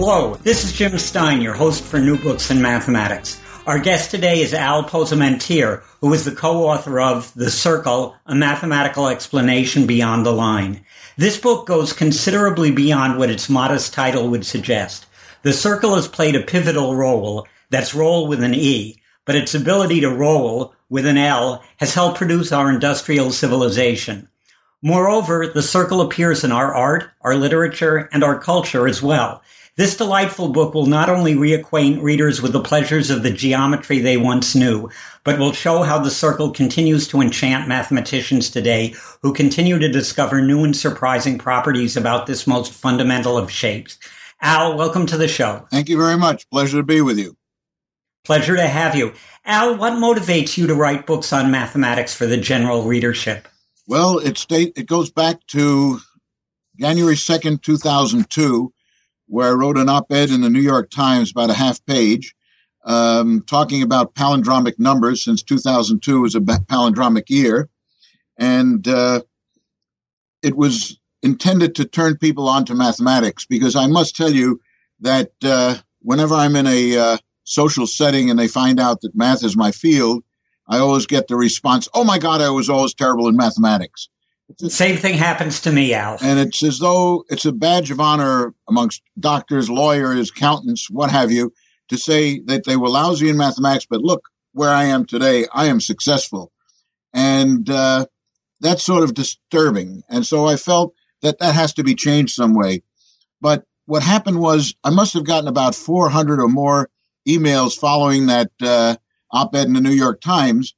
Hello, this is Jim Stein, your host for New Books in Mathematics. Our guest today is Al Posamentier, who is the co-author of The Circle, A Mathematical Exploration Beyond the Line. This book goes considerably beyond what its modest title would suggest. The Circle has played a pivotal role, that's roll with an E, but its ability to roll with an L has helped produce our industrial civilization. Moreover, the circle appears in our art, our literature, and our culture as well. This delightful book will not only reacquaint readers with the pleasures of the geometry they once knew, but will show how the circle continues to enchant mathematicians today who continue to discover new and surprising properties about this most fundamental of shapes. Al, welcome to the show. Thank you very much. Pleasure to be with you. Pleasure to have you. Al, what motivates you to write books on mathematics for the general readership? Well, it state it goes back to January 2nd, 2002 where I wrote an op-ed in the New York Times, about a half page, um, talking about palindromic numbers since 2002 was a palindromic year. And uh, it was intended to turn people on to mathematics because I must tell you that uh, whenever I'm in a uh, social setting and they find out that math is my field, I always get the response, Oh my God, I was always terrible in mathematics. Same thing happens to me, Al. And it's as though it's a badge of honor amongst doctors, lawyers, accountants, what have you, to say that they were lousy in mathematics, but look where I am today. I am successful. And uh, that's sort of disturbing. And so I felt that that has to be changed some way. But what happened was I must have gotten about 400 or more emails following that uh, op ed in the New York Times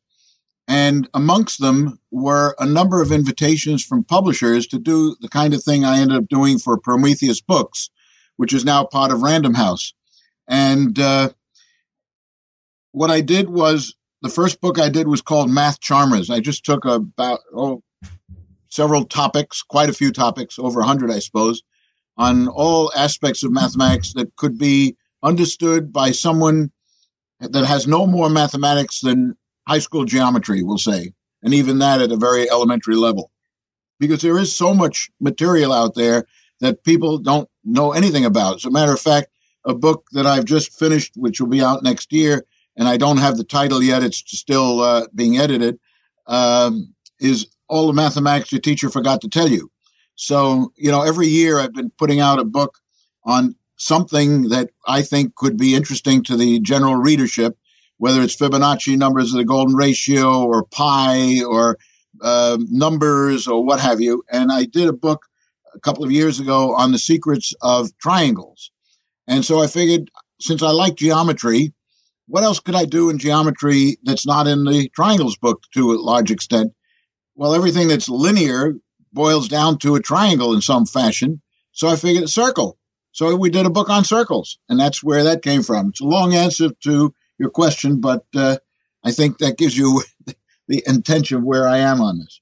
and amongst them were a number of invitations from publishers to do the kind of thing I ended up doing for Prometheus Books, which is now part of Random House. And uh, what I did was the first book I did was called Math Charmers. I just took about oh, several topics, quite a few topics, over a hundred, I suppose, on all aspects of mathematics that could be understood by someone that has no more mathematics than high school geometry, we'll say, and even that at a very elementary level. Because there is so much material out there that people don't know anything about. As a matter of fact, a book that I've just finished, which will be out next year, and I don't have the title yet, it's still uh, being edited, um, is All the Mathematics Your Teacher Forgot to Tell You. So, you know, every year I've been putting out a book on something that I think could be interesting to the general readership whether it's Fibonacci numbers or the golden ratio or pi or uh, numbers or what have you. And I did a book a couple of years ago on the secrets of triangles. And so I figured since I like geometry, what else could I do in geometry that's not in the triangles book to a large extent? Well, everything that's linear boils down to a triangle in some fashion. So I figured a circle. So we did a book on circles, and that's where that came from. It's a long answer to your question, but uh, I think that gives you the intention of where I am on this.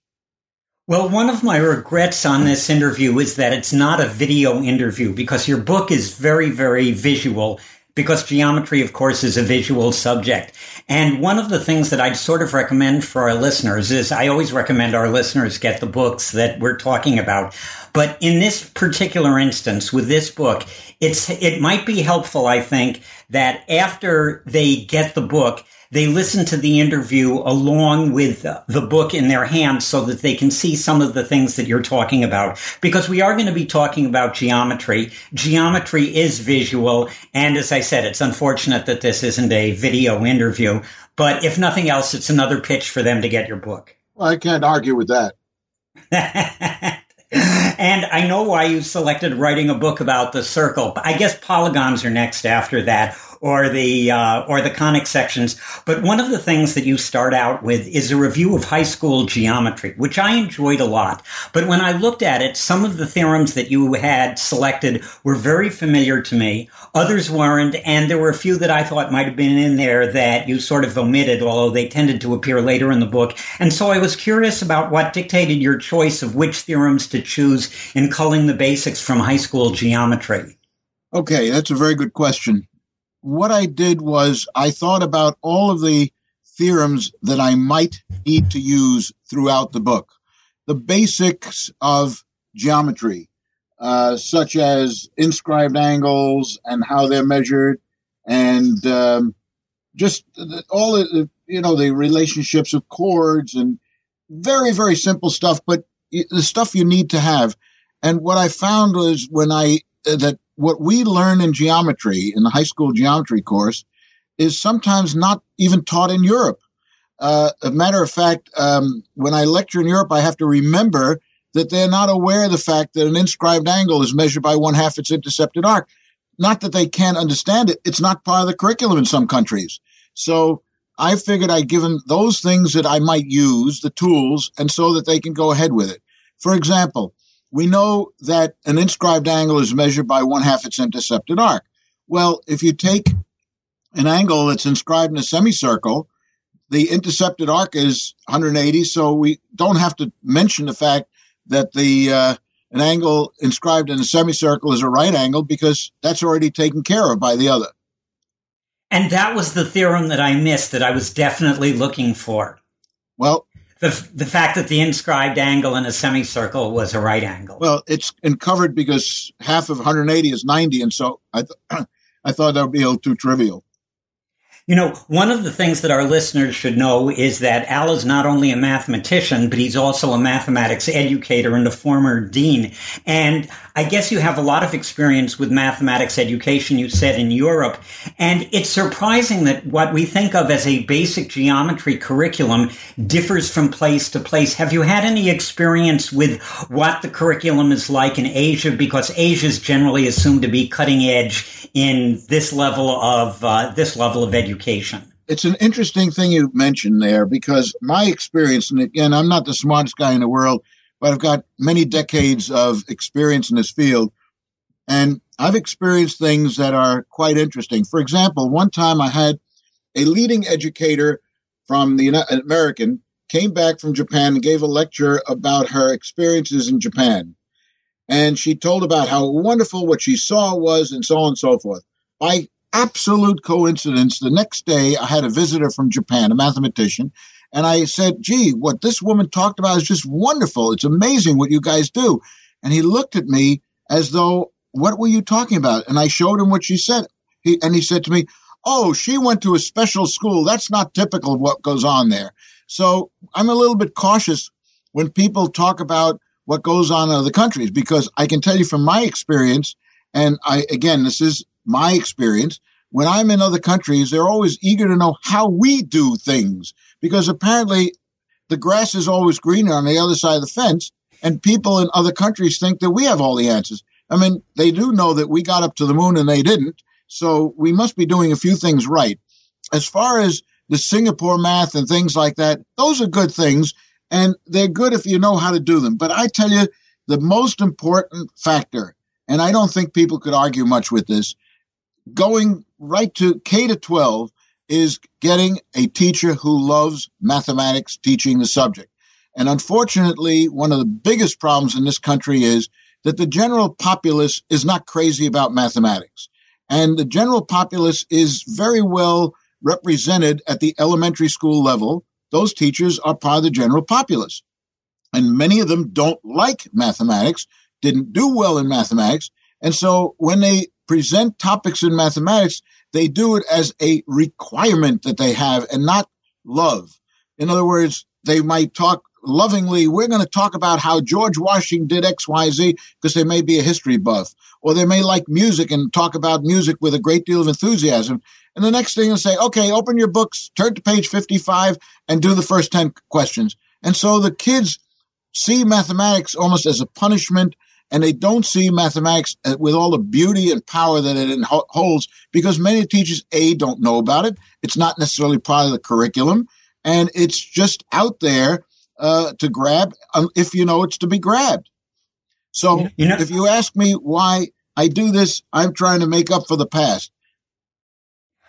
Well, one of my regrets on this interview is that it's not a video interview because your book is very, very visual because geometry, of course, is a visual subject. And one of the things that I'd sort of recommend for our listeners is I always recommend our listeners get the books that we're talking about. But in this particular instance, with this book, it's it might be helpful, I think, that after they get the book, they listen to the interview along with the book in their hands so that they can see some of the things that you're talking about. Because we are going to be talking about geometry. Geometry is visual. And as I said, it's unfortunate that this isn't a video interview. But if nothing else, it's another pitch for them to get your book. Well, I can't argue with that. and I know why you selected writing a book about the circle. I guess polygons are next after that, or the uh, or the conic sections. But one of the things that you start out with is a review of high school geometry, which I enjoyed a lot. But when I looked at it, some of the theorems that you had selected were very familiar to me. Others weren't, and there were a few that I thought might have been in there that you sort of omitted, although they tended to appear later in the book. And so I was curious about what dictated your choice of which theorems to choose in culling the basics from high school geometry. Okay, that's a very good question what I did was I thought about all of the theorems that I might need to use throughout the book. The basics of geometry, uh, such as inscribed angles and how they're measured, and um, just all the, you know, the relationships of chords and very, very simple stuff, but the stuff you need to have. And what I found was when I, uh, that what we learn in geometry in the high school geometry course is sometimes not even taught in Europe. Uh, a matter of fact, um, when I lecture in Europe, I have to remember that they're not aware of the fact that an inscribed angle is measured by one half its intercepted arc. Not that they can't understand it; it's not part of the curriculum in some countries. So I figured I'd give them those things that I might use, the tools, and so that they can go ahead with it. For example, we know that an inscribed angle is measured by one half its intercepted arc. Well, if you take an angle that's inscribed in a semicircle, the intercepted arc is 180, so we don't have to mention the fact that the uh, an angle inscribed in a semicircle is a right angle because that's already taken care of by the other. And that was the theorem that I missed that I was definitely looking for. Well, the the fact that the inscribed angle in a semicircle was a right angle. Well, it's uncovered because half of 180 is 90, and so I th- I thought that would be a little too trivial. You know, one of the things that our listeners should know is that Al is not only a mathematician, but he's also a mathematics educator and a former dean. And I guess you have a lot of experience with mathematics education, you said, in Europe. And it's surprising that what we think of as a basic geometry curriculum differs from place to place. Have you had any experience with what the curriculum is like in Asia? Because Asia is generally assumed to be cutting edge in this level of, uh, this level of education education. It's an interesting thing you mentioned there because my experience, and again, I'm not the smartest guy in the world, but I've got many decades of experience in this field. And I've experienced things that are quite interesting. For example, one time I had a leading educator from the United, American came back from Japan and gave a lecture about her experiences in Japan. And she told about how wonderful what she saw was and so on and so forth. By absolute coincidence, the next day I had a visitor from Japan, a mathematician, and I said, gee, what this woman talked about is just wonderful. It's amazing what you guys do. And he looked at me as though, what were you talking about? And I showed him what she said. He, and he said to me, oh, she went to a special school. That's not typical of what goes on there. So I'm a little bit cautious when people talk about what goes on in other countries because I can tell you from my experience, and I, again, this is my experience, when I'm in other countries, they're always eager to know how we do things because apparently the grass is always greener on the other side of the fence. And people in other countries think that we have all the answers. I mean, they do know that we got up to the moon and they didn't. So we must be doing a few things right. As far as the Singapore math and things like that, those are good things. And they're good if you know how to do them. But I tell you, the most important factor, and I don't think people could argue much with this, going right to K to 12 is getting a teacher who loves mathematics teaching the subject. And unfortunately, one of the biggest problems in this country is that the general populace is not crazy about mathematics. And the general populace is very well represented at the elementary school level. Those teachers are part of the general populace. And many of them don't like mathematics didn't do well in mathematics. And so when they present topics in mathematics, they do it as a requirement that they have and not love. In other words, they might talk lovingly, we're going to talk about how George Washington did X, Y, Z, because they may be a history buff. Or they may like music and talk about music with a great deal of enthusiasm. And the next thing is say, okay, open your books, turn to page 55 and do the first 10 questions. And so the kids see mathematics almost as a punishment and they don't see mathematics uh, with all the beauty and power that it holds because many teachers a don't know about it. It's not necessarily part of the curriculum. And it's just out there uh, to grab um, if you know it's to be grabbed. So you know, if you ask me why i do this i'm trying to make up for the past.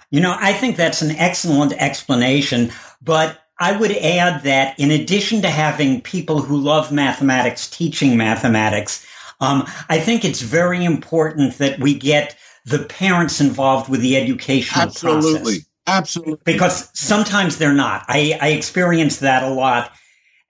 You know i think that's an excellent explanation but I would add that in addition to having people who love mathematics teaching mathematics, um, I think it's very important that we get the parents involved with the educational Absolutely. process. Absolutely. Because sometimes they're not. I, I experience that a lot.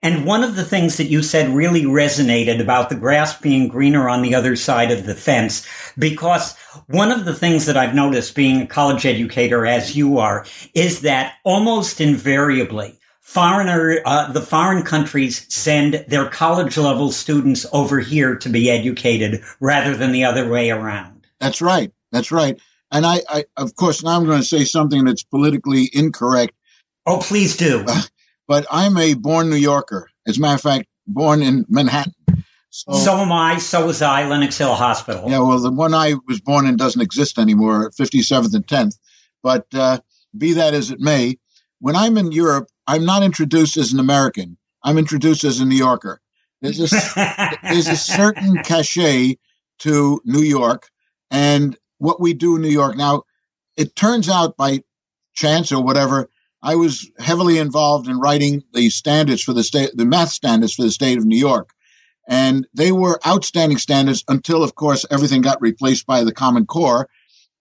And one of the things that you said really resonated about the grass being greener on the other side of the fence, because one of the things that I've noticed being a college educator as you are is that almost invariably foreigner, uh, the foreign countries send their college level students over here to be educated rather than the other way around. That's right. That's right. And I, I of course, now I'm going to say something that's politically incorrect. Oh, please do. Uh, but I'm a born New Yorker. As a matter of fact, born in Manhattan. So, so am I. So was I. Lenox Hill Hospital. Yeah. Well, the one I was born in doesn't exist anymore. 57th and 10th. But uh, be that as it may, when I'm in Europe, I'm not introduced as an American. I'm introduced as a New Yorker. There's a, there's a certain cachet to New York and what we do in New York. Now, it turns out by chance or whatever, I was heavily involved in writing the standards for the state, the math standards for the state of New York. And they were outstanding standards until, of course, everything got replaced by the Common Core.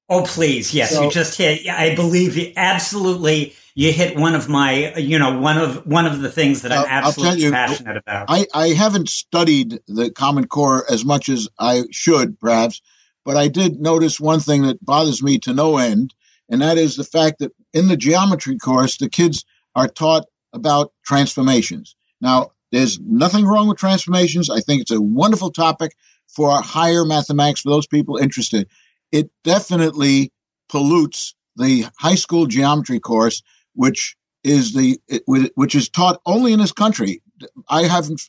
Oh, please. Yes. So, you just hit, I believe you absolutely you hit one of my, you know, one of one of the things that I'm absolutely you, passionate about. I, I haven't studied the Common Core as much as I should, perhaps, but I did notice one thing that bothers me to no end, and that is the fact that in the geometry course, the kids are taught about transformations. Now, there's nothing wrong with transformations. I think it's a wonderful topic for higher mathematics for those people interested. It definitely pollutes the high school geometry course which is the which is taught only in this country. I haven't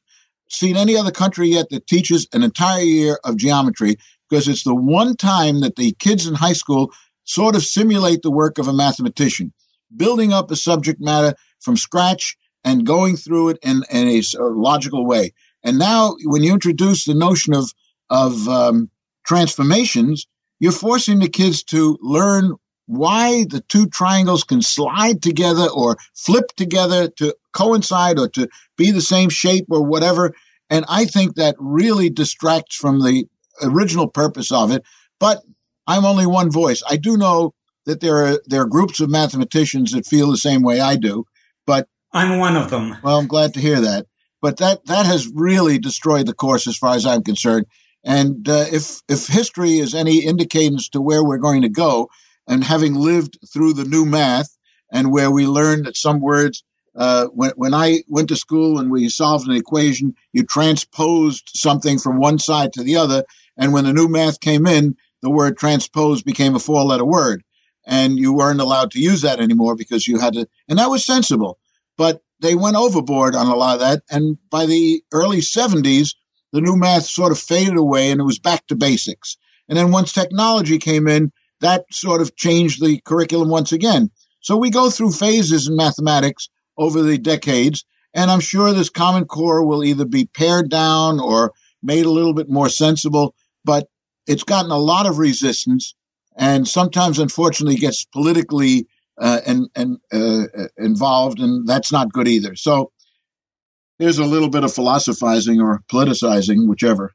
seen any other country yet that teaches an entire year of geometry because it's the one time that the kids in high school sort of simulate the work of a mathematician, building up a subject matter from scratch and going through it in, in a logical way. And now, when you introduce the notion of of um, transformations, you're forcing the kids to learn why the two triangles can slide together or flip together to coincide or to be the same shape or whatever. And I think that really distracts from the original purpose of it. But I'm only one voice. I do know that there are there are groups of mathematicians that feel the same way I do, but I'm one of them. Well, I'm glad to hear that. But that that has really destroyed the course as far as I'm concerned. And uh, if if history is any indication as to where we're going to go, and having lived through the new math and where we learned that some words uh, when, when I went to school and we solved an equation, you transposed something from one side to the other. And when the new math came in, the word transpose became a four letter word. And you weren't allowed to use that anymore because you had to, and that was sensible. But they went overboard on a lot of that. And by the early 70s, the new math sort of faded away and it was back to basics. And then once technology came in, that sort of changed the curriculum once again. So we go through phases in mathematics over the decades, and I'm sure this Common Core will either be pared down or made a little bit more sensible, but it's gotten a lot of resistance and sometimes, unfortunately, gets politically uh, and, and uh, involved, and that's not good either. So there's a little bit of philosophizing or politicizing, whichever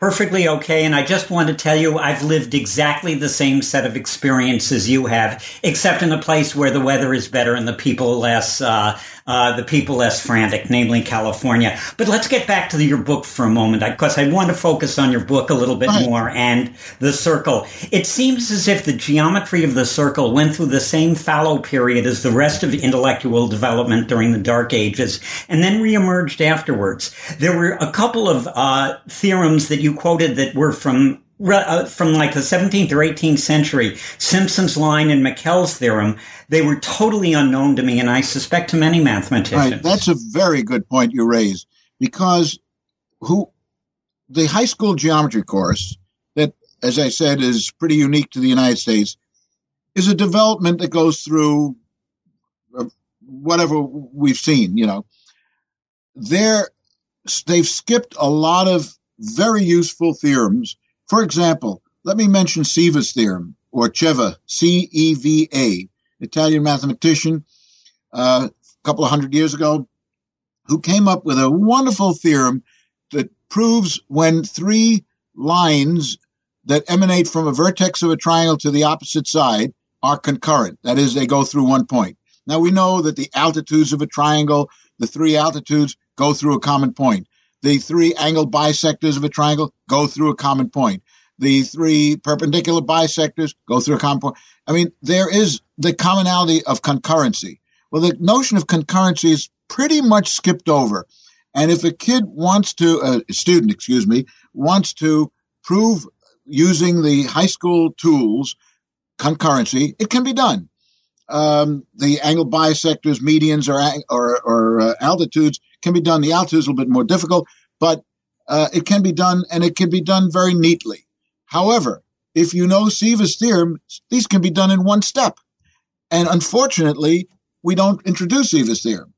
perfectly okay. And I just want to tell you, I've lived exactly the same set of experiences you have, except in a place where the weather is better and the people less uh, uh, the people less frantic, namely California. But let's get back to your book for a moment, because I want to focus on your book a little bit right. more and the circle. It seems as if the geometry of the circle went through the same fallow period as the rest of intellectual development during the Dark Ages, and then reemerged afterwards. There were a couple of uh, theorems that you quoted that were from uh, from like the 17th or 18th century, Simson's line and Miquel's theorem, they were totally unknown to me, and I suspect to many mathematicians. Right. That's a very good point you raise, because who the high school geometry course that, as I said, is pretty unique to the United States, is a development that goes through uh, whatever we've seen. You know, there they've skipped a lot of very useful theorems for example, let me mention Ceva's theorem, or Ceva, C-E-V-A, Italian mathematician, uh, a couple of hundred years ago, who came up with a wonderful theorem that proves when three lines that emanate from a vertex of a triangle to the opposite side are concurrent. That is, they go through one point. Now we know that the altitudes of a triangle, the three altitudes, go through a common point the three angle bisectors of a triangle go through a common point. The three perpendicular bisectors go through a common point. I mean, there is the commonality of concurrency. Well, the notion of concurrency is pretty much skipped over. And if a kid wants to, a student, excuse me, wants to prove using the high school tools concurrency, it can be done. Um, the angle bisectors, medians, or or, or uh, altitudes can be done. The altitude is a little bit more difficult, but uh, it can be done, and it can be done very neatly. However, if you know Ceva's theorem, these can be done in one step. And unfortunately, we don't introduce Ceva's theorem.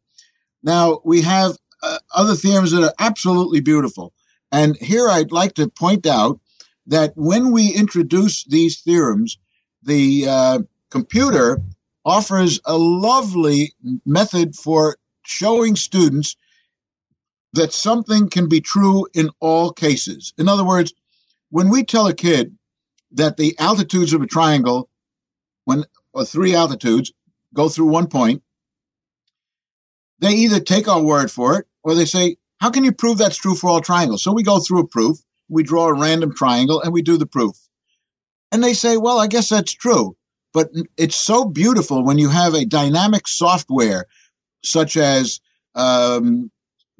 Now, we have uh, other theorems that are absolutely beautiful. And here I'd like to point out that when we introduce these theorems, the uh, computer offers a lovely method for showing students that something can be true in all cases. In other words, when we tell a kid that the altitudes of a triangle, when or three altitudes go through one point, they either take our word for it or they say, How can you prove that's true for all triangles? So we go through a proof, we draw a random triangle, and we do the proof. And they say, Well, I guess that's true. But it's so beautiful when you have a dynamic software such as um,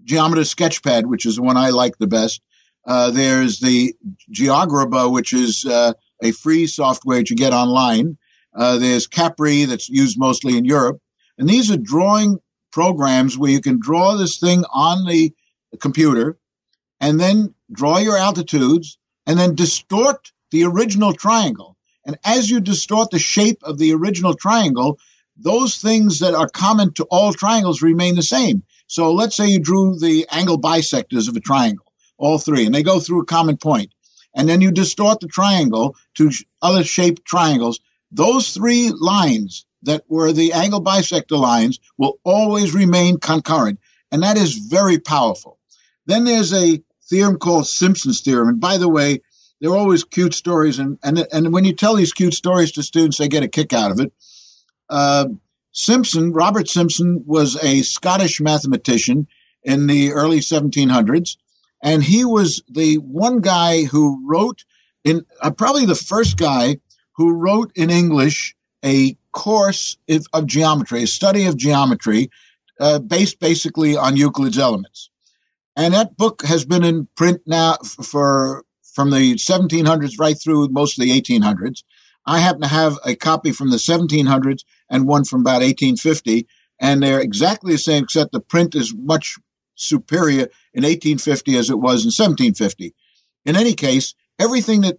Geometer Sketchpad, which is the one I like the best. Uh, there's the GeoGebra, which is uh, a free software that you get online. Uh, there's Cabri, that's used mostly in Europe. And these are drawing programs where you can draw this thing on the computer and then draw your altitudes and then distort the original triangle. And as you distort the shape of the original triangle, those things that are common to all triangles remain the same. So let's say you drew the angle bisectors of a triangle, all three, and they go through a common point. And then you distort the triangle to other shaped triangles. Those three lines that were the angle bisector lines will always remain concurrent. And that is very powerful. Then there's a theorem called Simson's theorem. And by the way, they're always cute stories. And, and, and when you tell these cute stories to students, they get a kick out of it. Uh, Simson, Robert Simson, was a Scottish mathematician in the early 1700s, and he was the one guy who wrote in uh, probably the first guy who wrote in English a course of, of geometry, a study of geometry, uh, based basically on Euclid's Elements. And that book has been in print now for from the 1700s right through most of the 1800s. I happen to have a copy from the 1700s and one from about 1850, and they're exactly the same, except the print is much superior in 1850 as it was in 1750. In any case, everything that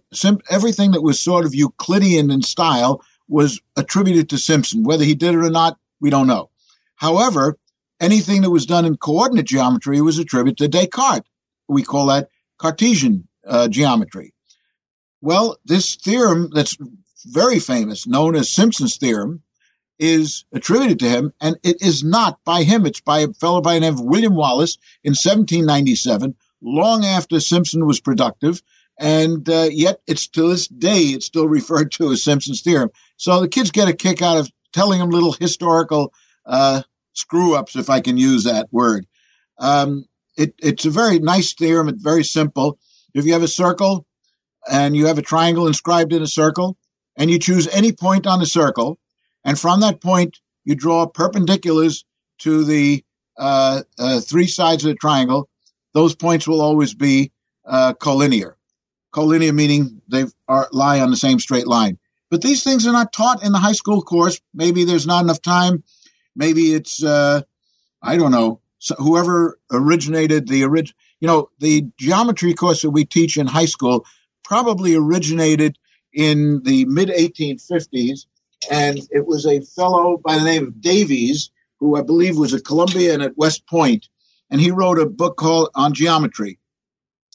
everything that was sort of Euclidean in style was attributed to Simson. Whether he did it or not, we don't know. However, anything that was done in coordinate geometry was attributed to Descartes. We call that Cartesian uh, geometry. Well, this theorem that's very famous, known as Simson's theorem, is attributed to him, and it is not by him. It's by a fellow by the name of William Wallace in 1797, long after Simson was productive, and uh, yet it's to this day it's still referred to as Simson's theorem. So the kids get a kick out of telling them little historical uh, screw ups, if I can use that word. Um, it, it's a very nice theorem. It's very simple. If you have a circle and you have a triangle inscribed in a circle, and you choose any point on the circle, and from that point you draw perpendiculars to the uh, uh, three sides of the triangle, those points will always be uh, collinear. Collinear meaning they are, lie on the same straight line. But these things are not taught in the high school course. Maybe there's not enough time. Maybe it's uh, I don't know. So whoever originated the orig- you know, the geometry course that we teach in high school probably originated in the mid 1850s, and it was a fellow by the name of Davies who I believe was a Columbian at West Point, and he wrote a book called On Geometry,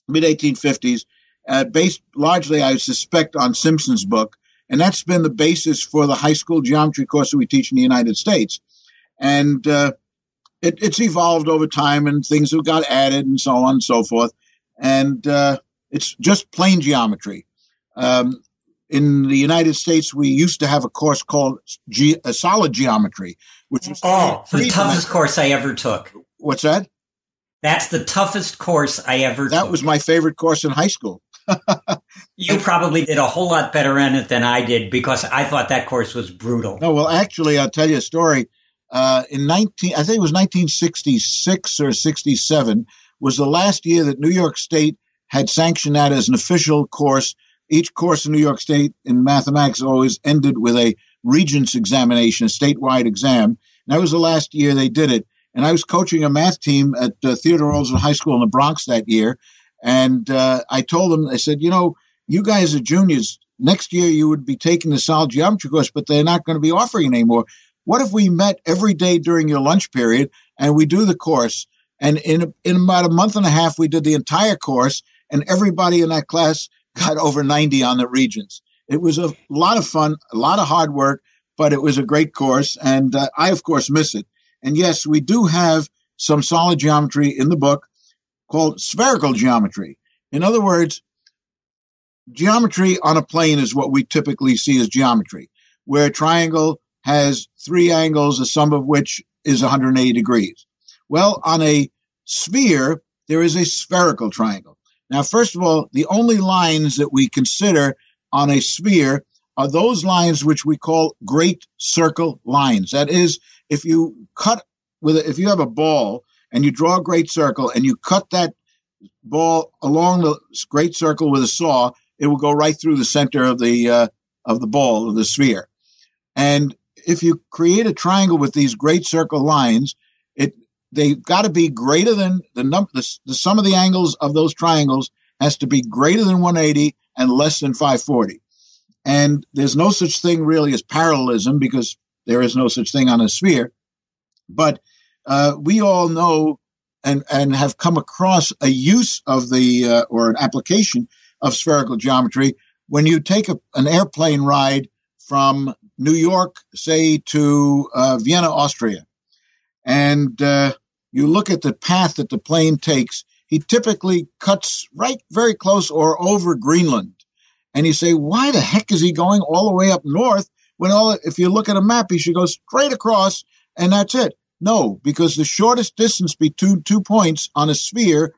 mid 1850s, uh, based largely, I suspect, on Simson's book, and that's been the basis for the high school geometry course that we teach in the United States, and uh, it, it's evolved over time, and things have got added, and so on and so forth, and uh, it's just plain geometry. Um, in the United States, we used to have a course called Ge- a solid geometry, which was oh, the toughest course I ever took. What's that? That's the toughest course I ever that took. was my favorite course in high school. you probably did a whole lot better in it than I did because I thought that course was brutal. No, well, actually, I'll tell you a story. Uh, in 19, I think it was 1966 or 67 was the last year that New York State had sanctioned that as an official course each course in New York State in mathematics always ended with a regents examination, a statewide exam. And that was the last year they did it. And I was coaching a math team at uh, Theodore Roosevelt High School in the Bronx that year. And uh, I told them, I said, you know, you guys are juniors. Next year you would be taking the solid geometry course, but they're not going to be offering anymore. What if we met every day during your lunch period and we do the course? And in, in about a month and a half, we did the entire course, and everybody in that class got over 90 on the Regents. It was a lot of fun, a lot of hard work, but it was a great course. And uh, I, of course, miss it. And yes, we do have some solid geometry in the book called spherical geometry. In other words, geometry on a plane is what we typically see as geometry, where a triangle has three angles, the sum of which is 180 degrees. Well, on a sphere, there is a spherical triangle. Now, first of all, the only lines that we consider on a sphere are those lines which we call great circle lines. That is, if you cut with a, if you have a ball and you draw a great circle and you cut that ball along the great circle with a saw, it will go right through the center of the uh, of the ball of the sphere. And if you create a triangle with these great circle lines, they've got to be greater than the number, the, the sum of the angles of those triangles has to be greater than 180 and less than 540. And there's no such thing really as parallelism because there is no such thing on a sphere. But uh, we all know and, and have come across a use of the, uh, or an application of spherical geometry when you take a, an airplane ride from New York, say, to uh, Vienna, Austria and uh, you look at the path that the plane takes, he typically cuts right very close or over Greenland. And you say, why the heck is he going all the way up north when all, if you look at a map, he should go straight across and that's it. No, because the shortest distance between two points on a sphere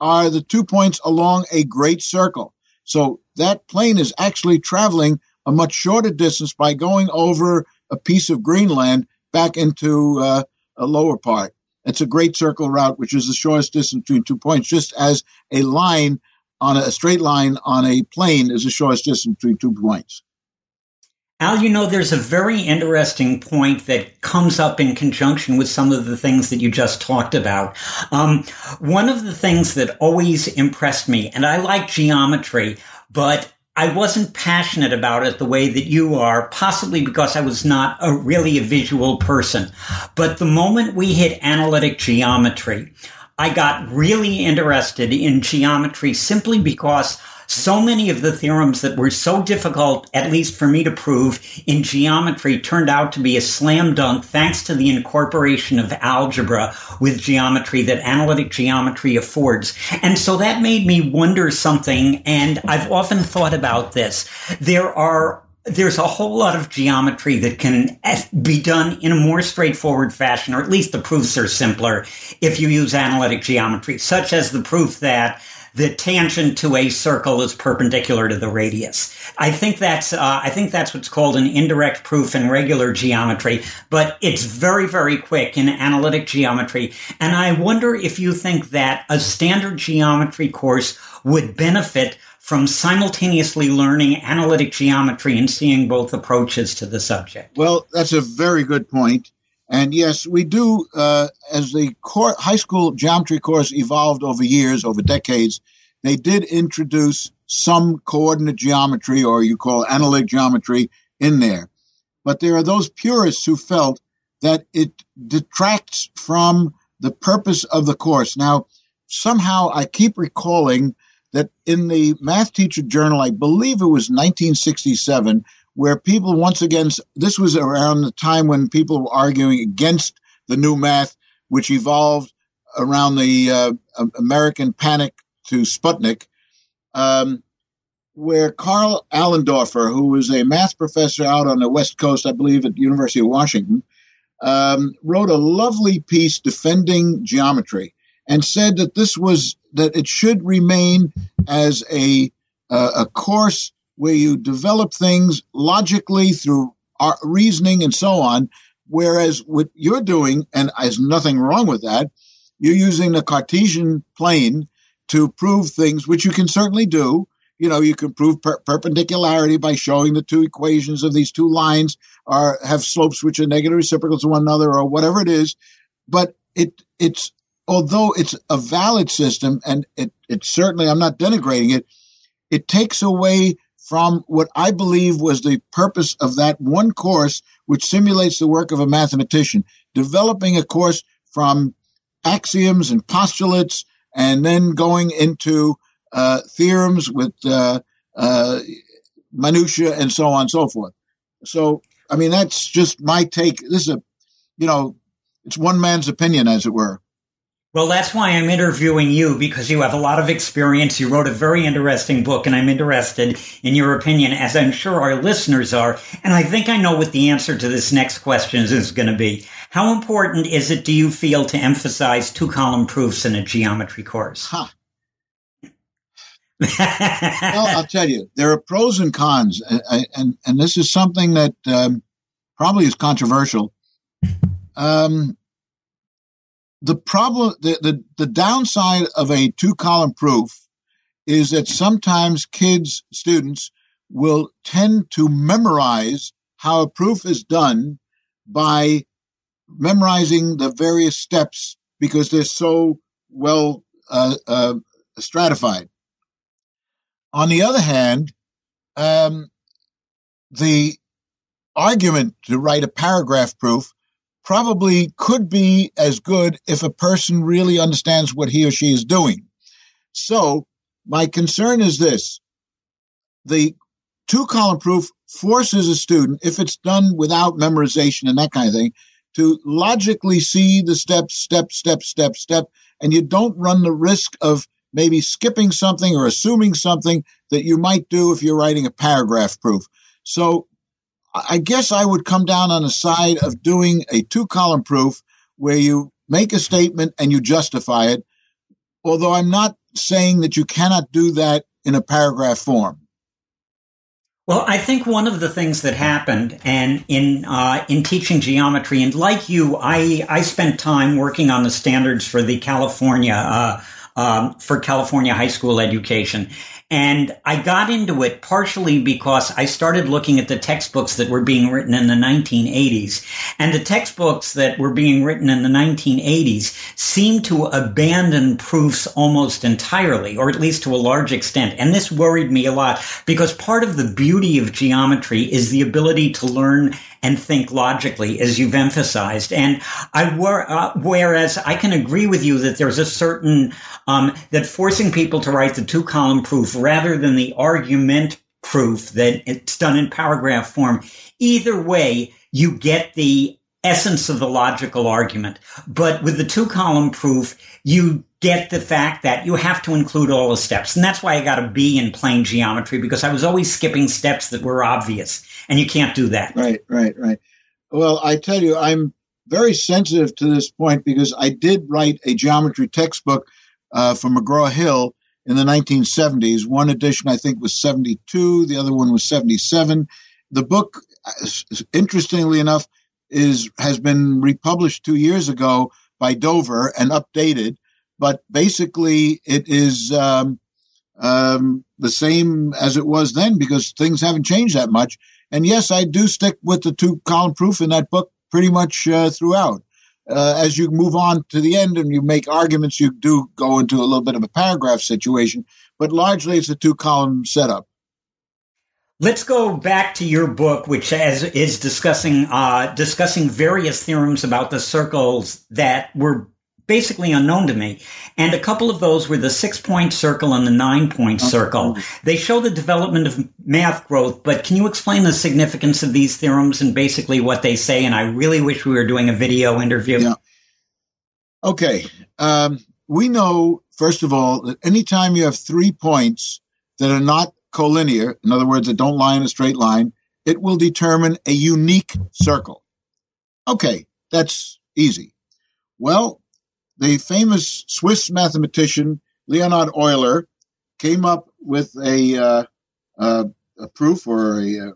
are the two points along a great circle. So that plane is actually traveling a much shorter distance by going over a piece of Greenland back into uh, a lower part. It's a great circle route, which is the shortest distance between two points, just as a line on a, a straight line on a plane is the shortest distance between two points. Al, you know, there's a very interesting point that comes up in conjunction with some of the things that you just talked about. Um, one of the things that always impressed me, and I like geometry, but I wasn't passionate about it the way that you are, possibly because I was not a really a visual person. But the moment we hit analytic geometry, I got really interested in geometry simply because so many of the theorems that were so difficult, at least for me to prove in geometry, turned out to be a slam dunk thanks to the incorporation of algebra with geometry that analytic geometry affords. And so that made me wonder something, and I've often thought about this. There are there's a whole lot of geometry that can be done in a more straightforward fashion, or at least the proofs are simpler if you use analytic geometry, such as the proof that the tangent to a circle is perpendicular to the radius. I think that's uh, I think that's what's called an indirect proof in regular geometry, but it's very very quick in analytic geometry. And I wonder if you think that a standard geometry course would benefit from simultaneously learning analytic geometry and seeing both approaches to the subject? Well, that's a very good point. And yes, we do, uh, as the core, high school geometry course evolved over years, over decades, they did introduce some coordinate geometry, or you call analytic geometry, in there. But there are those purists who felt that it detracts from the purpose of the course. Now, somehow I keep recalling that in the math teacher journal, I believe it was 1967, where people once again, this was around the time when people were arguing against the new math, which evolved around the uh, American panic to Sputnik, um, where Carl Allendoerfer, who was a math professor out on the West Coast, I believe at the University of Washington, um, wrote a lovely piece defending geometry and said that this was that it should remain as a uh, a course where you develop things logically through our reasoning and so on. Whereas what you're doing, and there's nothing wrong with that, you're using the Cartesian plane to prove things, which you can certainly do. You know, you can prove per- perpendicularity by showing the two equations of these two lines are have slopes which are negative reciprocals to one another, or whatever it is. But it it's although it's a valid system, and it it certainly I'm not denigrating it, it takes away from what I believe was the purpose of that one course, which simulates the work of a mathematician, developing a course from axioms and postulates, and then going into uh, theorems with uh, uh, minutia and so on and so forth. So, I mean, that's just my take. This is a, you know, it's one man's opinion, as it were. Well, that's why I'm interviewing you because you have a lot of experience. You wrote a very interesting book, and I'm interested in your opinion, as I'm sure our listeners are. And I think I know what the answer to this next question is going to be. How important is it, do you feel, to emphasize two column proofs in a geometry course? Huh. well, I'll tell you, there are pros and cons, and, and, and this is something that um, probably is controversial. Um, the problem, the, the, the downside of a two column proof is that sometimes kids, students will tend to memorize how a proof is done by memorizing the various steps because they're so well uh, uh, stratified. On the other hand, um, the argument to write a paragraph proof probably could be as good if a person really understands what he or she is doing. So my concern is this. The two column proof forces a student, if it's done without memorization and that kind of thing, to logically see the steps, step, step, step, step, and you don't run the risk of maybe skipping something or assuming something that you might do if you're writing a paragraph proof. So I guess I would come down on the side of doing a two column proof where you make a statement and you justify it, although I'm not saying that you cannot do that in a paragraph form. Well, I think one of the things that happened, and in uh, in teaching geometry, and like you, I I spent time working on the standards for the California uh, um, for California high school education, and I got into it partially because I started looking at the textbooks that were being written in the 1980s. And the textbooks that were being written in the 1980s seemed to abandon proofs almost entirely, or at least to a large extent. And this worried me a lot because part of the beauty of geometry is the ability to learn and think logically, as you've emphasized. And I were, uh, whereas I can agree with you that there's a certain um, that forcing people to write the two column proof rather than the argument proof that it's done in paragraph form. Either way, you get the essence of the logical argument. But with the two column proof, you get the fact that you have to include all the steps. And that's why I got a B in plane geometry because I was always skipping steps that were obvious. And you can't do that. Right, right, right. Well, I tell you, I'm very sensitive to this point because I did write a geometry textbook uh, for McGraw Hill in the 1970s. One edition, I think, was 72, the other one was 77. The book, interestingly enough, is has been republished two years ago by Dover and updated, but basically it is um, um, the same as it was then because things haven't changed that much. And yes, I do stick with the two column proof in that book pretty much uh, throughout. Uh, as you move on to the end and you make arguments, you do go into a little bit of a paragraph situation, but largely it's a two column setup. Let's go back to your book, which has, is discussing uh, discussing various theorems about the circles that were basically unknown to me. And a couple of those were the six point circle and the nine point circle. They show the development of math growth, but can you explain the significance of these theorems and basically what they say? And I really wish we were doing a video interview. Yeah. Okay. Um, we know, first of all, that anytime you have three points that are not collinear, in other words, that don't lie in a straight line, it will determine a unique circle. Okay, that's easy. Well, the famous Swiss mathematician Leonhard Euler came up with a, uh, uh, a proof or a uh,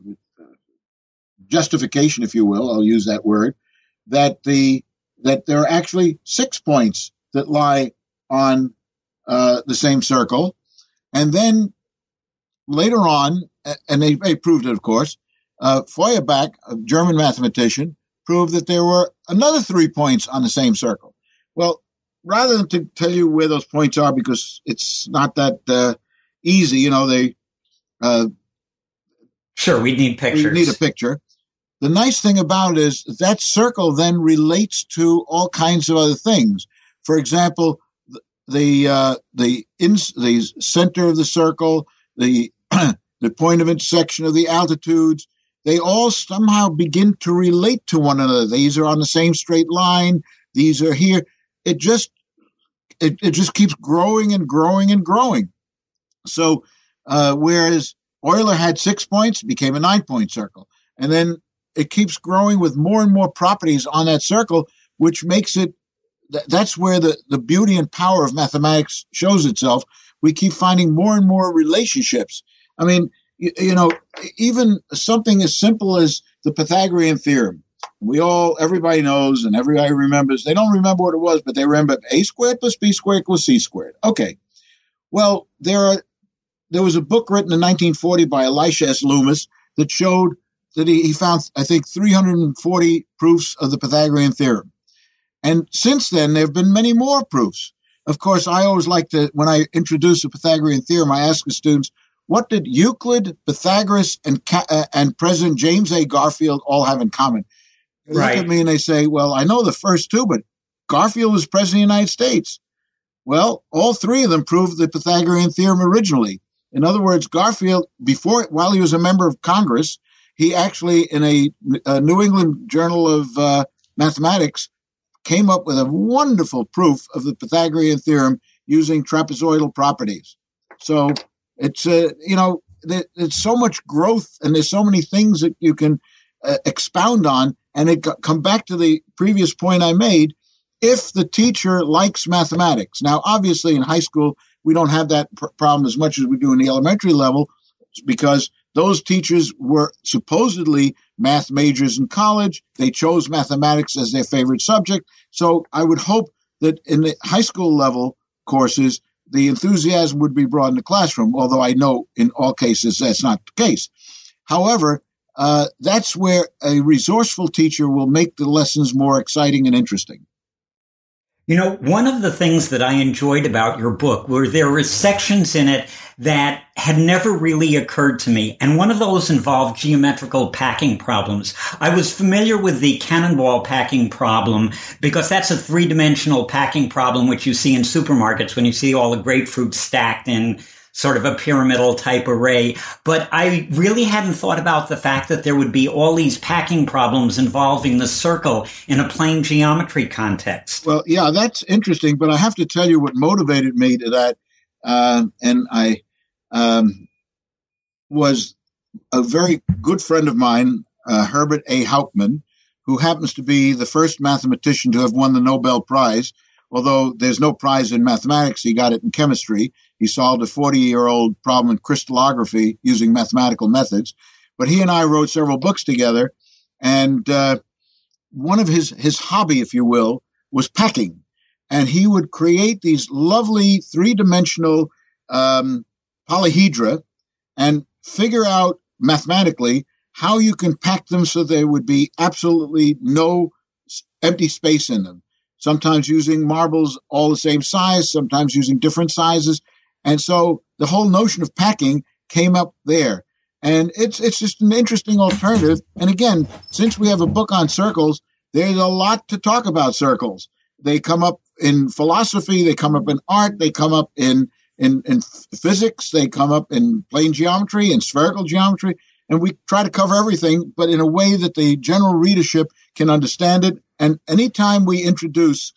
justification, if you will, I'll use that word, that the that there are actually six points that lie on uh, the same circle, and then later on, and they, they proved it, of course, uh, Feuerbach, a German mathematician, proved that there were another three points on the same circle. Well, rather than to tell you where those points are, because it's not that uh, easy, you know, they. Uh, sure, we need pictures. We need a picture. The nice thing about it is that circle then relates to all kinds of other things. For example, the uh, the in, the center of the circle, the the point of intersection of the altitudes, they all somehow begin to relate to one another. These are on the same straight line. These are here. It just it, it just keeps growing and growing and growing. So uh, whereas Euler had six points, became a nine point circle, and then it keeps growing with more and more properties on that circle, which makes it. That's where the, the beauty and power of mathematics shows itself we keep finding more and more relationships. I mean, you, you know, even something as simple as the Pythagorean theorem. We all, everybody knows and everybody remembers. They don't remember what it was, but they remember a squared plus b squared equals c squared. Okay. Well, there are, there was a book written in 1940 by Elisha S. Loomis that showed that he, he found, I think, 340 proofs of the Pythagorean theorem. And since then, there have been many more proofs. Of course, I always like to, when I introduce the Pythagorean theorem, I ask the students, what did Euclid, Pythagoras, and, uh, and President James A. Garfield all have in common? They right. look at me and they say, well, I know the first two, but Garfield was president of the United States. Well, all three of them proved the Pythagorean theorem originally. In other words, Garfield, before, while he was a member of Congress, he actually, in a, a New England Journal of uh, Mathematics, came up with a wonderful proof of the Pythagorean theorem using trapezoidal properties. So it's uh, you know there's so much growth and there's so many things that you can uh, expound on, and it come back to the previous point I made. If the teacher likes mathematics, now obviously in high school we don't have that pr- problem as much as we do in the elementary level, because those teachers were supposedly math majors in college. They chose mathematics as their favorite subject. So I would hope that in the high school level courses, the enthusiasm would be brought in the classroom, although I know in all cases that's not the case. However, uh, that's where a resourceful teacher will make the lessons more exciting and interesting. You know, one of the things that I enjoyed about your book were there were sections in it that had never really occurred to me. And one of those involved geometrical packing problems. I was familiar with the cannonball packing problem because that's a three dimensional packing problem, which you see in supermarkets when you see all the grapefruit stacked in sort of a pyramidal type array. But I really hadn't thought about the fact that there would be all these packing problems involving the circle in a plane geometry context. Well, yeah, that's interesting. But I have to tell you what motivated me to that. Uh, and I um, was a very good friend of mine, uh, Herbert A. Hauptman, who happens to be the first mathematician to have won the Nobel Prize. Although there's no prize in mathematics, he got it in chemistry. He solved a 40 year old problem in crystallography using mathematical methods. But he and I wrote several books together. And uh, one of his, his hobby, if you will, was packing. And he would create these lovely three dimensional um, polyhedra and figure out mathematically how you can pack them so there would be absolutely no empty space in them. Sometimes using marbles all the same size, sometimes using different sizes. And so the whole notion of packing came up there. And it's it's just an interesting alternative. And again, since we have a book on circles, there's a lot to talk about circles. They come up in philosophy, they come up in art, they come up in in, in physics, they come up in plane geometry and spherical geometry and we try to cover everything, but in a way that the general readership can understand it. And anytime we introduce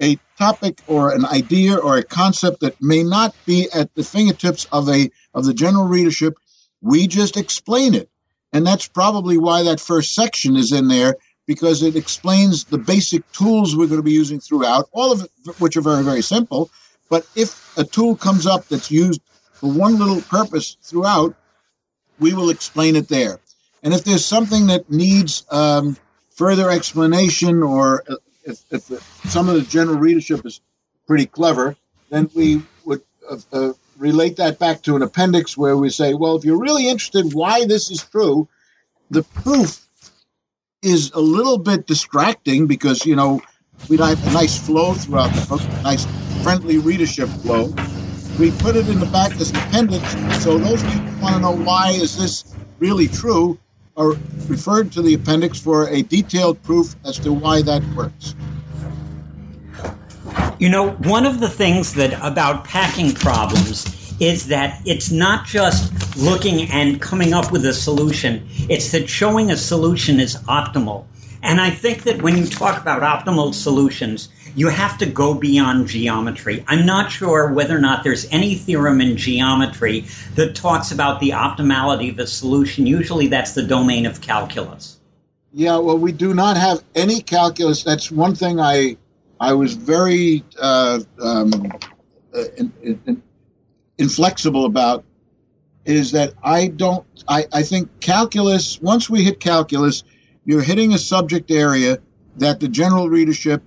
a topic or an idea or a concept that may not be at the fingertips of a of the general readership, we just explain it. And that's probably why that first section is in there because it explains the basic tools we're going to be using throughout, all of which are very, very simple. But if a tool comes up that's used for one little purpose throughout, we will explain it there. And if there's something that needs um, further explanation, or if, if, some of the general readership is pretty clever, then we would uh, uh, relate that back to an appendix where we say, well, if you're really interested why this is true, the proof is a little bit distracting because, you know, we'd have a nice flow throughout the book, nice friendly readership flow we put it in the back as an appendix. So those people want to know why is this really true are referred to the appendix for a detailed proof as to why that works. You know, one of the things that about packing problems is that it's not just looking and coming up with a solution, it's that showing a solution is optimal. And I think that when you talk about optimal solutions, you have to go beyond geometry. I'm not sure whether or not there's any theorem in geometry that talks about the optimality of a solution. Usually that's the domain of calculus. Yeah, well, we do not have any calculus. That's one thing I I was very uh, um, uh, in, in, inflexible about is that I don't. I, I think calculus. Once we hit calculus, you're hitting a subject area that the general readership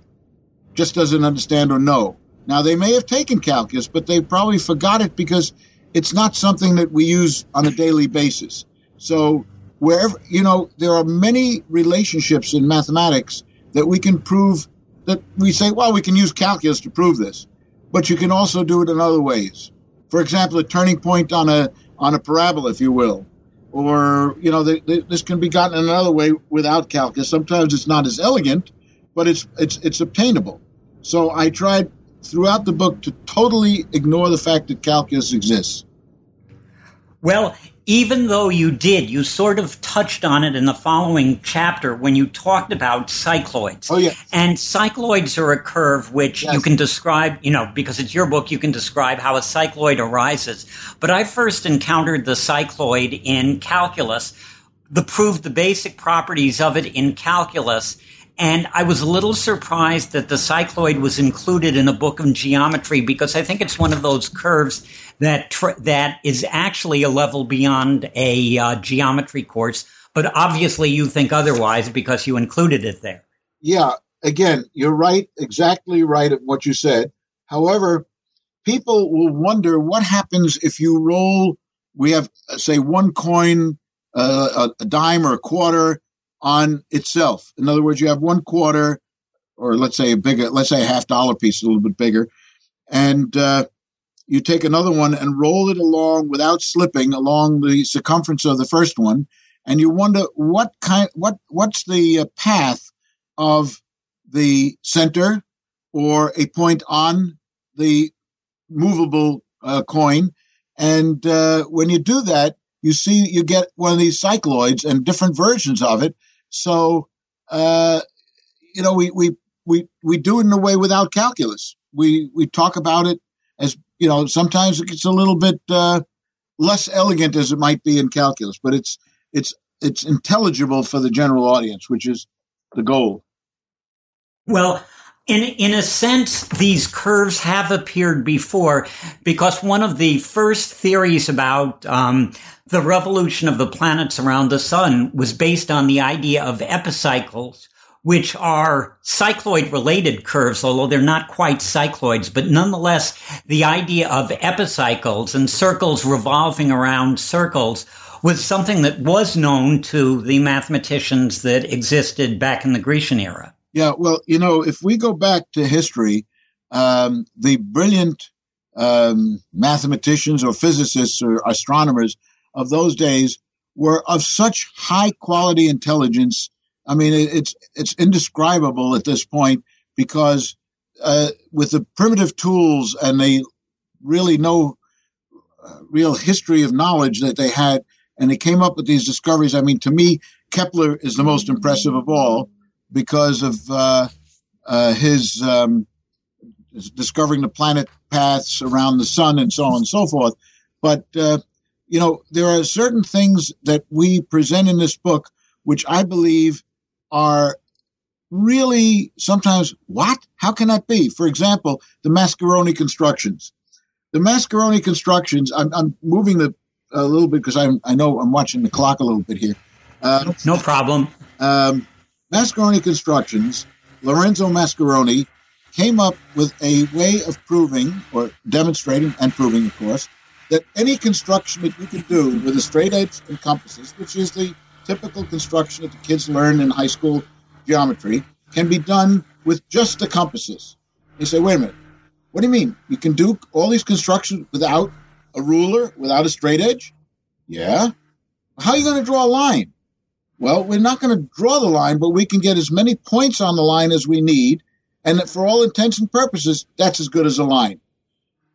just doesn't understand or know. Now, they may have taken calculus, but they probably forgot it because it's not something that we use on a daily basis. So, wherever, you know, there are many relationships in mathematics that we can prove that we say, well, we can use calculus to prove this, but you can also do it in other ways. For example, a turning point on a, on a parabola, if you will, or, you know, the, the, this can be gotten another way without calculus. Sometimes it's not as elegant, but it's it's it's obtainable. So I tried throughout the book to totally ignore the fact that calculus exists. Well, even though you did, you sort of touched on it in the following chapter when you talked about cycloids. Oh, yeah. And cycloids are a curve which yes. you can describe, you know, because it's your book, you can describe how a cycloid arises. But I first encountered the cycloid in calculus, the proved the basic properties of it in calculus and I was a little surprised that the cycloid was included in a book of geometry because I think it's one of those curves that tr- that is actually a level beyond a uh, geometry course. But obviously, you think otherwise because you included it there. Yeah, again, you're right, exactly right at what you said. However, people will wonder what happens if you roll. We have, say, one coin, uh, a dime or a quarter, on itself. In other words, you have one quarter, or let's say a bigger, let's say a half dollar piece, a little bit bigger, and uh, you take another one and roll it along without slipping along the circumference of the first one, and you wonder what kind, what what's the uh, path of the center or a point on the movable uh, coin, And uh, when you do that, you see you get one of these cycloids and different versions of it. So, uh, you know, we, we, we, we do it in a way without calculus. We, we talk about it as, you know, sometimes it gets a little bit uh, less elegant as it might be in calculus, but it's, it's, it's intelligible for the general audience, which is the goal. Well, in in a sense, these curves have appeared before because one of the first theories about um, the revolution of the planets around the sun was based on the idea of epicycles, which are cycloid related curves, although they're not quite cycloids, but nonetheless, the idea of epicycles and circles revolving around circles was something that was known to the mathematicians that existed back in the Grecian era. Yeah, well, you know, if we go back to history, um, the brilliant um, mathematicians or physicists or astronomers of those days were of such high quality intelligence. I mean, it, it's it's indescribable at this point because uh, with the primitive tools and the really no uh, real history of knowledge that they had, and they came up with these discoveries. I mean, to me, Kepler is the most impressive of all because of uh, uh, his um, discovering the planet paths around the sun and so on and so forth. But uh, you know, there are certain things that we present in this book which I believe are really sometimes what? How can that be? For example, the Mascheroni constructions. The Mascheroni constructions. I'm, I'm moving the a little bit because I I know I'm watching the clock a little bit here. Uh, no problem. Um, Mascheroni Constructions, Lorenzo Mascheroni, came up with a way of proving, or demonstrating and proving, of course, that any construction that you can do with a straight edge and compasses, which is the typical construction that the kids learn in high school geometry, can be done with just the compasses. You say, wait a minute, what do you mean? You can do all these constructions without a ruler, without a straight edge? Yeah. How are you going to draw a line? Well, we're not going to draw the line, but we can get as many points on the line as we need. And for all intents and purposes, that's as good as a line.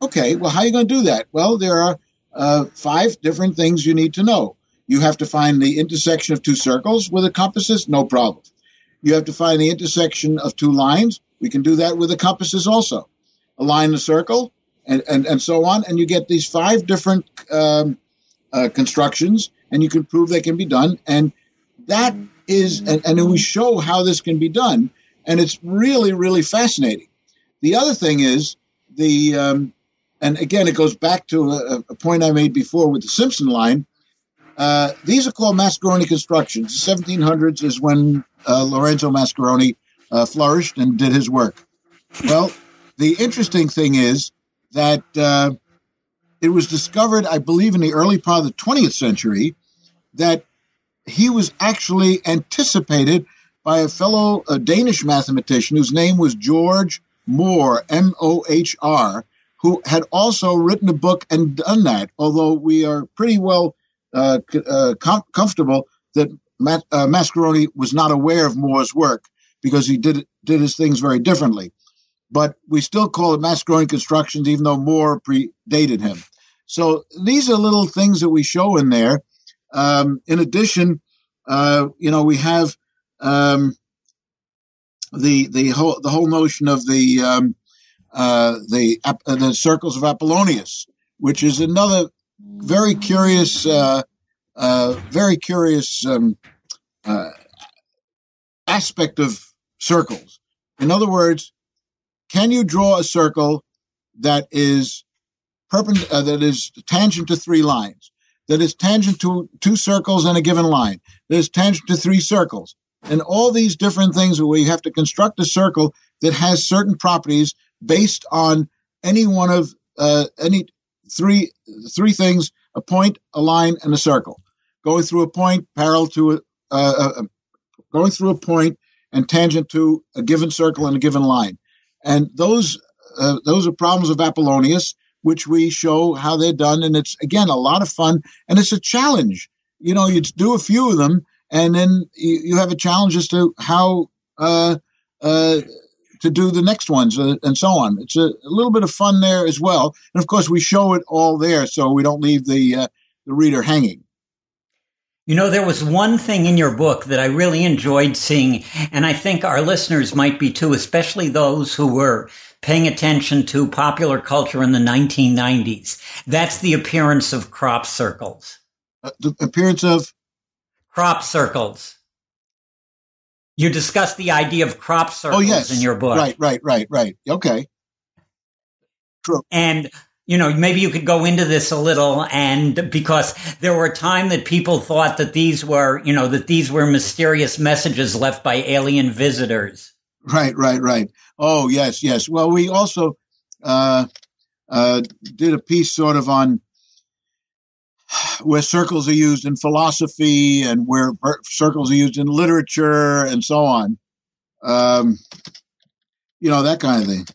Okay, well, how are you going to do that? Well, there are uh, five different things you need to know. You have to find the intersection of two circles with the compasses, no problem. You have to find the intersection of two lines. We can do that with the compasses also. Align the circle, and, and, and so on. And you get these five different um, uh, constructions, and you can prove they can be done. And that is, and, and we show how this can be done, and it's really, really fascinating. The other thing is the, um, and again, it goes back to a, a, point I made before with the Simson line. Uh, these are called Mascheroni constructions. The 1700s is when uh, Lorenzo Mascheroni uh, flourished and did his work. Well, the interesting thing is that uh, it was discovered, I believe, in the early part of the 20th century that he was actually anticipated by a fellow a Danish mathematician whose name was George Mohr, M O H R, who had also written a book and done that. Although we are pretty well uh, uh, com- comfortable that Matt, uh, Mascheroni was not aware of Mohr's work because he did did his things very differently. But we still call it Mascheroni constructions, even though Mohr predated him. So these are little things that we show in there um, in addition, uh, you know, we have um, the the whole the whole notion of the um, uh, the uh, the circles of Apollonius, which is another very curious, uh, uh, very curious um, uh, aspect of circles. In other words, can you draw a circle that is perpendicular, that is tangent to three lines? That is tangent to two circles in a given line, that is tangent to three circles, and all these different things where you have to construct a circle that has certain properties based on any one of uh, any three three things: a point, a line, and a circle. Going through a point parallel to a, uh, uh, going through a point and tangent to a given circle and a given line, and those uh, those are problems of Apollonius which we show how they're done. And it's, again, a lot of fun and it's a challenge. You know, you do a few of them and then you, you have a challenge as to how, uh, uh, to do the next ones uh, and so on. It's a, a, little bit of fun there as well. And of course, we show it all there so we don't leave the, uh, the reader hanging. You know, there was one thing in your book that I really enjoyed seeing, and I think our listeners might be too, especially those who were paying attention to popular culture in the 1990s. That's the appearance of crop circles. Uh, the appearance of crop circles. You discuss the idea of crop circles oh, yes. in your book. Right, right, right, right. Okay. True. And you know, maybe you could go into this a little and because there were a time that people thought that these were, you know, that these were mysterious messages left by alien visitors. Right, right, right. Oh, yes, yes. Well, we also uh, uh, did a piece sort of on where circles are used in philosophy and where circles are used in literature and so on. Um, you know, that kind of thing.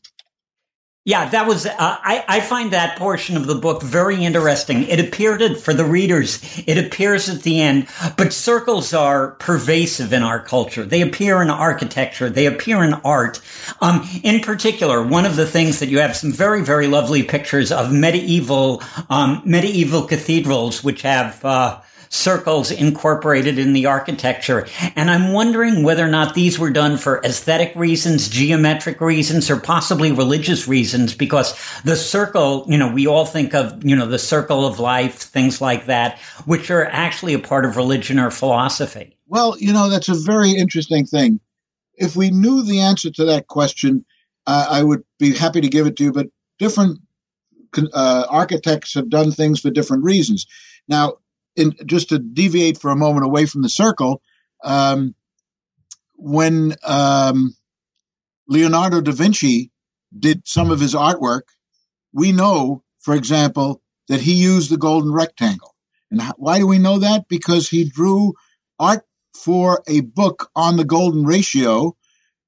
Yeah, that was, uh, I, I find that portion of the book very interesting. It appeared for the readers, it appears at the end, but circles are pervasive in our culture. They appear in architecture. They appear in art. Um, in particular, one of the things that you have some very, very lovely pictures of medieval, um, medieval cathedrals, which have, uh, circles incorporated in the architecture. And I'm wondering whether or not these were done for aesthetic reasons, geometric reasons, or possibly religious reasons, because the circle, you know, we all think of, you know, the circle of life, things like that, which are actually a part of religion or philosophy. Well, you know, that's a very interesting thing. If we knew the answer to that question, uh, I would be happy to give it to you, but different uh, architects have done things for different reasons. Now, in, just to deviate for a moment away from the circle, um, when um, Leonardo da Vinci did some of his artwork, we know, for example, that he used the golden rectangle. And why do we know that? Because he drew art for a book on the golden ratio.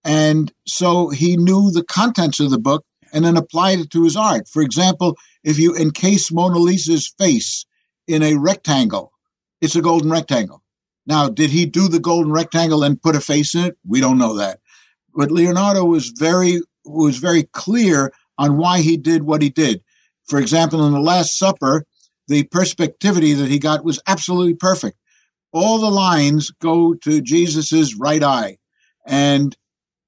And so he knew the contents of the book and then applied it to his art. For example, if you encase Mona Lisa's face in a rectangle. It's a golden rectangle. Now, did he do the golden rectangle and put a face in it? We don't know that. But Leonardo was very was very clear on why he did what he did. For example, in the Last Supper, the perspectivity that he got was absolutely perfect. All the lines go to Jesus's right eye, and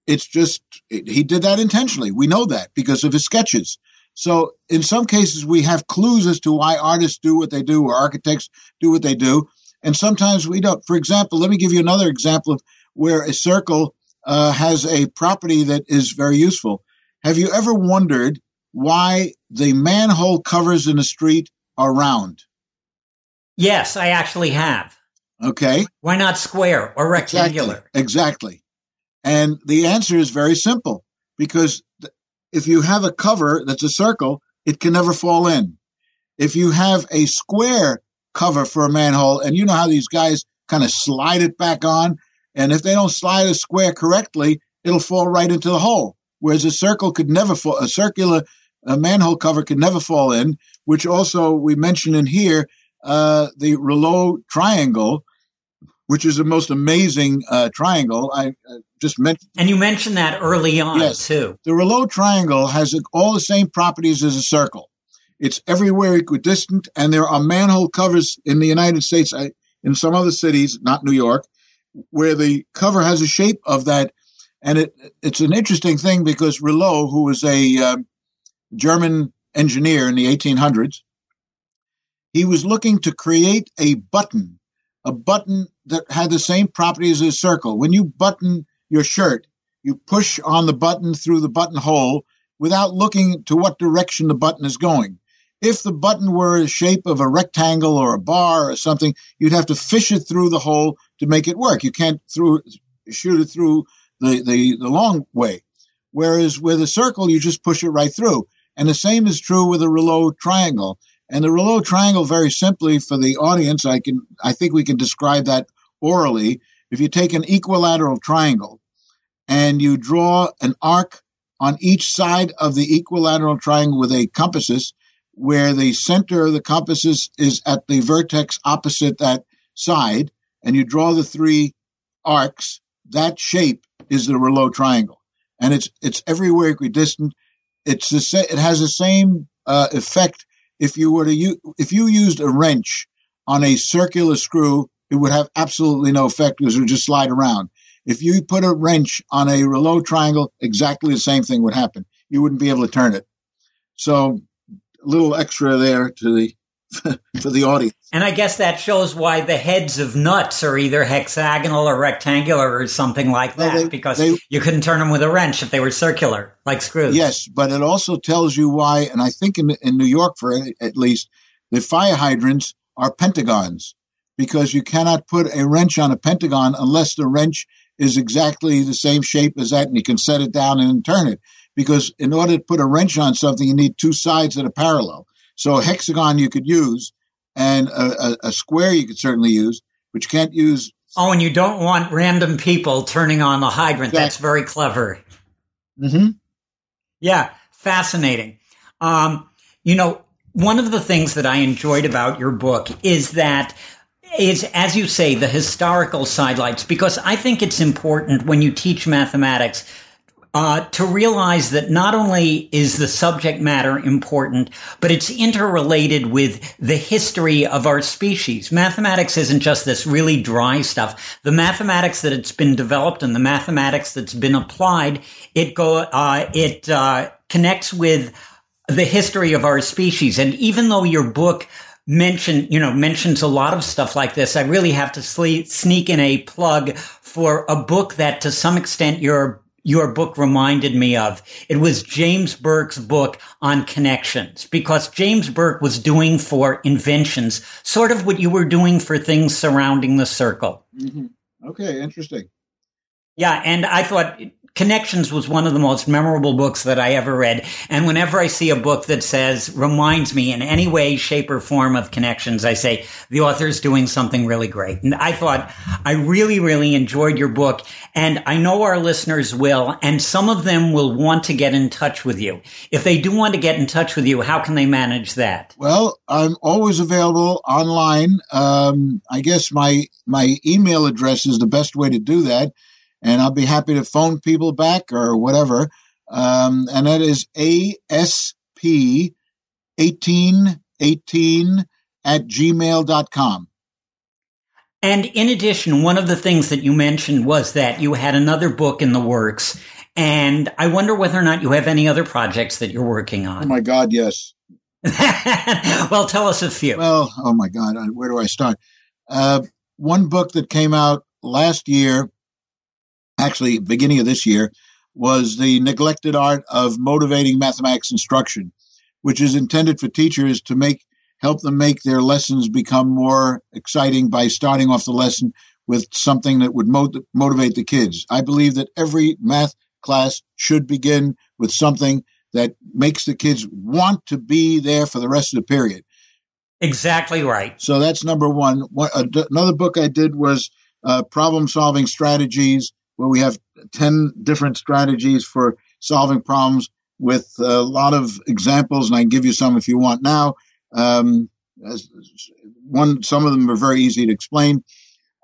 it's just he did that intentionally. We know that because of his sketches. So in some cases, we have clues as to why artists do what they do or architects do what they do. And sometimes we don't. For example, let me give you another example of where a circle uh, has a property that is very useful. Have you ever wondered why the manhole covers in a street are round? Yes, I actually have. Okay. Why not square or rectangular? Exactly. exactly. And the answer is very simple because if you have a cover that's a circle, it can never fall in. If you have a square cover for a manhole, and you know how these guys kind of slide it back on, and if they don't slide a square correctly, it'll fall right into the hole. Whereas a circle could never fall, a circular a manhole cover could never fall in, which also we mentioned in here, uh, the Reuleaux triangle, which is the most amazing uh, triangle. I uh, just mentioned. And you mentioned that early on, yes. too. The Reuleaux triangle has all the same properties as a circle. It's everywhere equidistant, and there are manhole covers in the United States, in some other cities, not New York, where the cover has a shape of that. And it, it's an interesting thing because Reuleaux, who was a um, German engineer in the 1800s, he was looking to create a button, a button that had the same properties as a circle. When you button your shirt, you push on the button through the buttonhole without looking to what direction the button is going. If the button were the shape of a rectangle or a bar or something, you'd have to fish it through the hole to make it work. You can't through, shoot it through the, the, the long way. Whereas with a circle, you just push it right through. And the same is true with a Reuleaux triangle. And the Reuleaux triangle, very simply for the audience, I can, I think we can describe that orally. If you take an equilateral triangle and you draw an arc on each side of the equilateral triangle with a compasses, where the center of the compasses is at the vertex opposite that side, and you draw the three arcs, that shape is the Reuleaux triangle. and it's it's everywhere equidistant. It's the sa- it has the same uh, effect if you were to use if you used a wrench on a circular screw, it would have absolutely no effect because it would just slide around. If you put a wrench on a Reuleaux triangle, exactly the same thing would happen. You wouldn't be able to turn it. So, a little extra there to the for the audience. And I guess that shows why the heads of nuts are either hexagonal or rectangular or something like that, well, they, because they, you couldn't turn them with a wrench if they were circular, like screws. Yes, but it also tells you why, and I think in, in New York, for at least, the fire hydrants are pentagons, because you cannot put a wrench on a pentagon unless the wrench is exactly the same shape as that, and you can set it down and turn it. Because in order to put a wrench on something, you need two sides that are parallel. So a hexagon you could use, and a, a, a square you could certainly use, but you can't use. Oh, and you don't want random people turning on the hydrant. Exactly. That's very clever. Hmm. Yeah, fascinating. Um, you know, one of the things that I enjoyed about your book is that is, as you say, the historical sidelights, because I think it's important when you teach mathematics uh, to realize that not only is the subject matter important, but it's interrelated with the history of our species. Mathematics isn't just this really dry stuff. The mathematics that it's been developed and the mathematics that's been applied, it go, uh, it uh, connects with the history of our species. And even though your book mention, you know, mentions a lot of stuff like this, I really have to sneak in a plug for a book that to some extent you're your book reminded me of. It was James Burke's book on connections because James Burke was doing for inventions sort of what you were doing for things surrounding the circle. Mm-hmm. Okay, interesting. Yeah, and I thought Connections was one of the most memorable books that I ever read. And whenever I see a book that says, reminds me in any way, shape, or form of Connections, I say, the author is doing something really great. And I thought, I really, really enjoyed your book. And I know our listeners will, and some of them will want to get in touch with you. If they do want to get in touch with you, how can they manage that? Well, I'm always available online. Um, I guess my, my email address is the best way to do that and I'll be happy to phone people back or whatever. Um, and that is ASP 1818 at gmail.com. And in addition, one of the things that you mentioned was that you had another book in the works. And I wonder whether or not you have any other projects that you're working on. Oh my God, yes. well, tell us a few. Well, oh my God, where do I start? Uh, one book that came out last year actually beginning of this year, was the neglected art of motivating mathematics instruction, which is intended for teachers to make help them make their lessons become more exciting by starting off the lesson with something that would mot- motivate the kids. I believe that every math class should begin with something that makes the kids want to be there for the rest of the period. Exactly right. So that's number one. What, another book I did was uh, problem solving strategies where we have 10 different strategies for solving problems with a lot of examples, and I can give you some if you want now. Um, one, some of them are very easy to explain.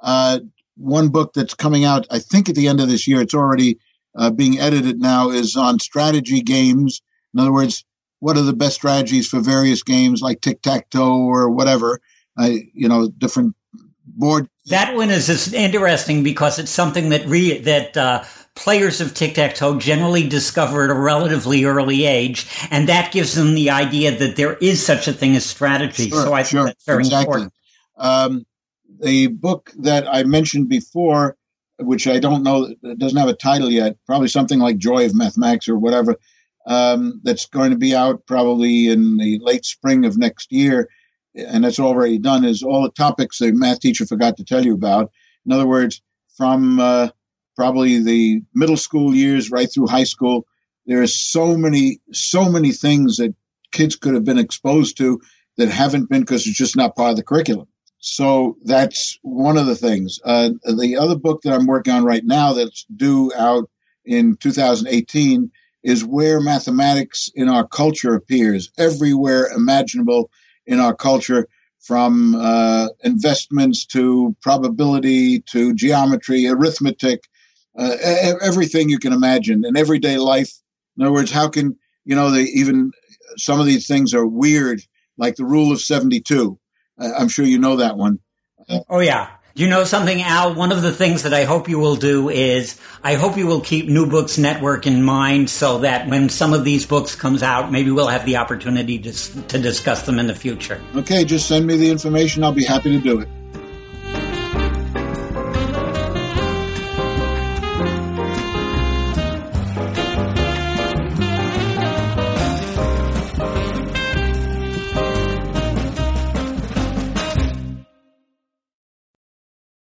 Uh, one book that's coming out, I think, at the end of this year, it's already uh, being edited now, is on strategy games. In other words, what are the best strategies for various games like tic tac toe or whatever? Uh, you know, different board. That one is interesting because it's something that re, that uh, players of tic tac toe generally discover at a relatively early age, and that gives them the idea that there is such a thing as strategy. Sure, so I sure, think that's very exactly. important. Um, the book that I mentioned before, which I don't know, doesn't have a title yet, probably something like Joy of Mathematics or whatever, um, that's going to be out probably in the late spring of next year and that's already done, is all the topics the math teacher forgot to tell you about. In other words, from uh, probably the middle school years right through high school, there are so many, so many things that kids could have been exposed to that haven't been because it's just not part of the curriculum. So that's one of the things. Uh, the other book that I'm working on right now that's due out in 2018 is where mathematics in our culture appears everywhere imaginable in our culture from uh, investments to probability to geometry, arithmetic, uh, everything you can imagine in everyday life. In other words, how can you know they even some of these things are weird, like the rule of seventy-two. I'm sure you know that one. Oh yeah. You know something, Al? One of the things that I hope you will do is I hope you will keep New Books Network in mind so that when some of these books comes out, maybe we'll have the opportunity to, to discuss them in the future. Okay, just send me the information. I'll be happy to do it.